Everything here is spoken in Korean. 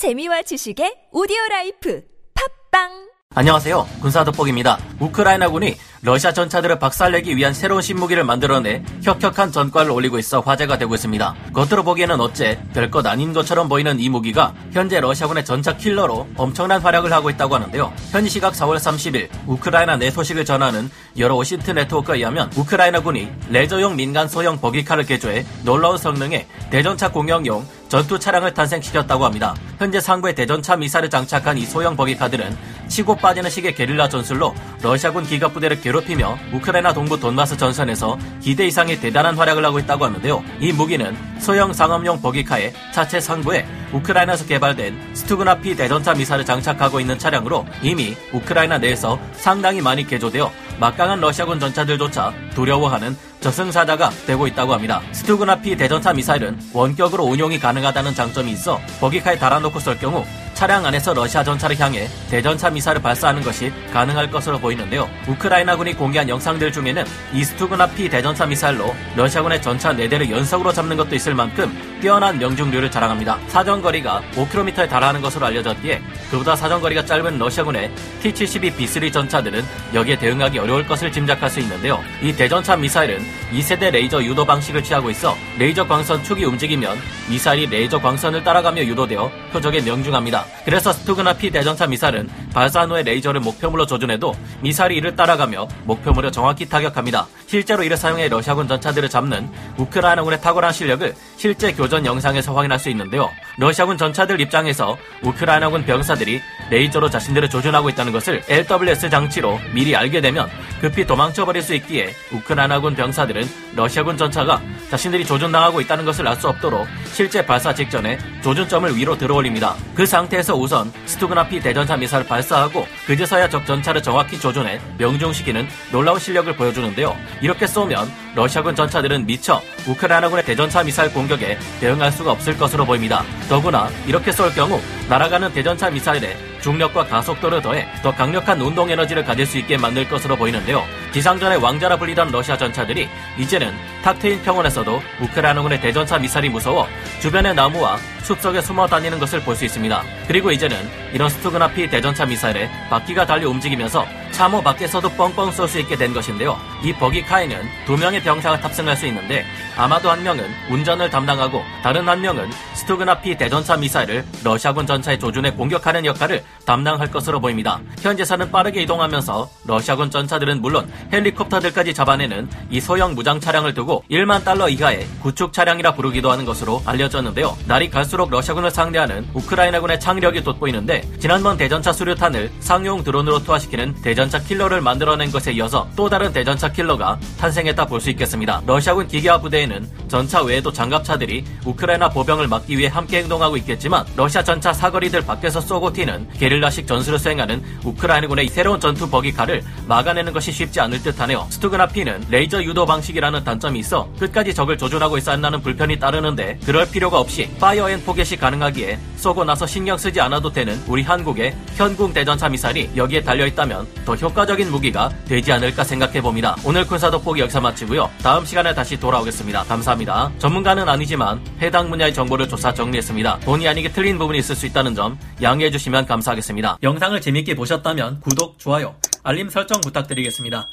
재미와 지식의 오디오 라이프 팟빵 안녕하세요. 군사도폭입니다. 우크라이나군이 러시아 전차들을 박살내기 위한 새로운 신무기를 만들어내 혁혁한 전과를 올리고 있어 화제가 되고 있습니다. 겉으로 보기에는 어째 별것 아닌 것처럼 보이는 이 무기가 현재 러시아군의 전차 킬러로 엄청난 활약을 하고 있다고 하는데요. 현지 시각 4월 30일 우크라이나 내 소식을 전하는 여러 OSINT 네트워크에 의하면 우크라이나군이 레저용 민간 소형 버기카를 개조해 놀라운 성능의 대전차 공격용 전투 차량을 탄생시켰다고 합니다. 현재 상부에 대전차 미사일을 장착한 이 소형 버기카들은 치고 빠지는 식의 게릴라 전술로 러시아군 기갑 부대를 괴롭히며 우크라이나 동부 돈바스 전선에서 기대 이상의 대단한 활약을 하고 있다고 하는데요. 이 무기는 소형 상업용 버기카의 차체 상부에 우크라이나에서 개발된 스투그나피 대전차 미사를 장착하고 있는 차량으로 이미 우크라이나 내에서 상당히 많이 개조되어 막강한 러시아군 전차들조차 두려워하는 저승사자가 되고 있다고 합니다. 스투그나피 대전차 미사일은 원격으로 운용이 가능하다는 장점이 있어 버기카에 달아놓고 쏠 경우 차량 안에서 러시아 전차를 향해 대전차 미사일을 발사하는 것이 가능할 것으로 보이는데요. 우크라이나군이 공개한 영상들 중에는 이 스투그나P 대전차 미사일로 러시아군의 전차 4대를 연속으로 잡는 것도 있을 만큼 뛰어난 명중률을 자랑합니다. 사정거리가 5km에 달하는 것으로 알려졌기에 그보다 사정거리가 짧은 러시아군의 T-72 B3 전차들은 여기에 대응하기 어려울 것을 짐작할 수 있는데요. 이 대전차 미사일은 2세대 레이저 유도 방식을 취하고 있어 레이저 광선 축이 움직이면 미사일이 레이저 광선을 따라가며 유도되어 표적에 명중합니다. 그래서 스투그나P 대전차 미사일은 발사 후에 레이저를 목표물로 조준해도 미사일이 이를 따라가며 목표물을 정확히 타격합니다. 실제로 이를 사용해 러시아군 전차들을 잡는 우크라이나군의 탁월한 실력을 실제 교전 영상에서 확인할 수 있는데요. 러시아군 전차들 입장에서 우크라이나군 병사들이 레이저로 자신들을 조준하고 있다는 것을 LWS 장치로 미리 알게 되면 급히 도망쳐버릴 수 있기에 우크라이나군 병사들은 러시아군 전차가 자신들이 조준당하고 있다는 것을 알 수 없도록 실제 발사 직전에 조준점을 위로 들어올립니다. 그 상태에서 우선 스투그나피 대전차 미사를 발사하고 그제서야 적 전차를 정확히 조준해 명중시키는 놀라운 실력을 보여주는데요. 이렇게 쏘면 러시아군 전차들은 미처 우크라이나군의 대전차 미사일 공격에 대응할 수가 없을 것으로 보입니다. 더구나 이렇게 쏠 경우 날아가는 대전차 미사일에 중력과 가속도를 더해 더 강력한 운동 에너지를 가질 수 있게 만들 것으로 보이는데요. 지상전의 왕자라 불리던 러시아 전차들이 이제는 탁 트인 평원에서도 우크라이나군의 대전차 미사일이 무서워 주변의 나무와 숲속에 숨어 다니는 것을 볼 수 있습니다. 그리고 이제는 이런 스투그나P 대전차 미사일에 바퀴가 달려 움직이면서 참호 밖에서도 뻥뻥 쏠 수 있게 된 것인데요. 이 버기카에는 두 명의 병사가 탑승할 수 있는데 아마도 한 명은 운전을 담당하고 다른 한 명은 스투그나P 대전차 미사일을 러시아군 전차에 조준해 공격하는 역할을 담당할 것으로 보입니다. 현재사는 빠르게 이동하면서 러시아군 전차들은 물론 헬리콥터들까지 잡아내는 이 소형 무장 차량을 두고 1만 달러 이하의 구축 차량이라 부르기도 하는 것으로 알려졌는데요. 날이 갈수록 러시아군을 상대하는 우크라이나군의 창의력이 돋보이는데 지난번 대전차 수류탄을 상용 드론으로 투하시키는 대전차 킬러를 만들어낸 것에 이어서 또 다른 대전차 킬러가 탄생했다 볼 수 있겠습니다. 러시아군 기계화 부대에는 전차 외에도 장갑차들이 우크라이나 보병을 막기 위해 함께 행동하고 있겠지만 러시아 전차 사거리들 밖에서 쏘고 튀는 게릴라식 전술을 수행하는 우크라이나군의 새로운 전투 버기카를 막아내는 것이 쉽지 않을 듯하네요. 스투그나P는 레이저 유도 방식이라는 단점이 있어 끝까지 적을 조준하고 있어야 한다는 불편이 따르는데 그럴 필요가 없이 파이어 앤 포겟이 가능하기에 쏘고 나서 신경 쓰지 않아도 되는 우리 한국의 현궁 대전차 미사일이 여기에 달려 있다면 더 효과적인 무기가 되지 않을까 생각해 봅니다. 오늘 군사도 포기 여기서 마치고요. 다음 시간에 다시 돌아오겠습니다. 감사합니다. 전문가는 아니지만 해당 분야의 정보를 조사 정리했습니다. 본의 아니게 틀린 부분이 있을 수 있다는 점 양해해 주시면 감사하겠습니다. 영상을 재밌게 보셨다면 구독, 좋아요, 알림 설정 부탁드리겠습니다.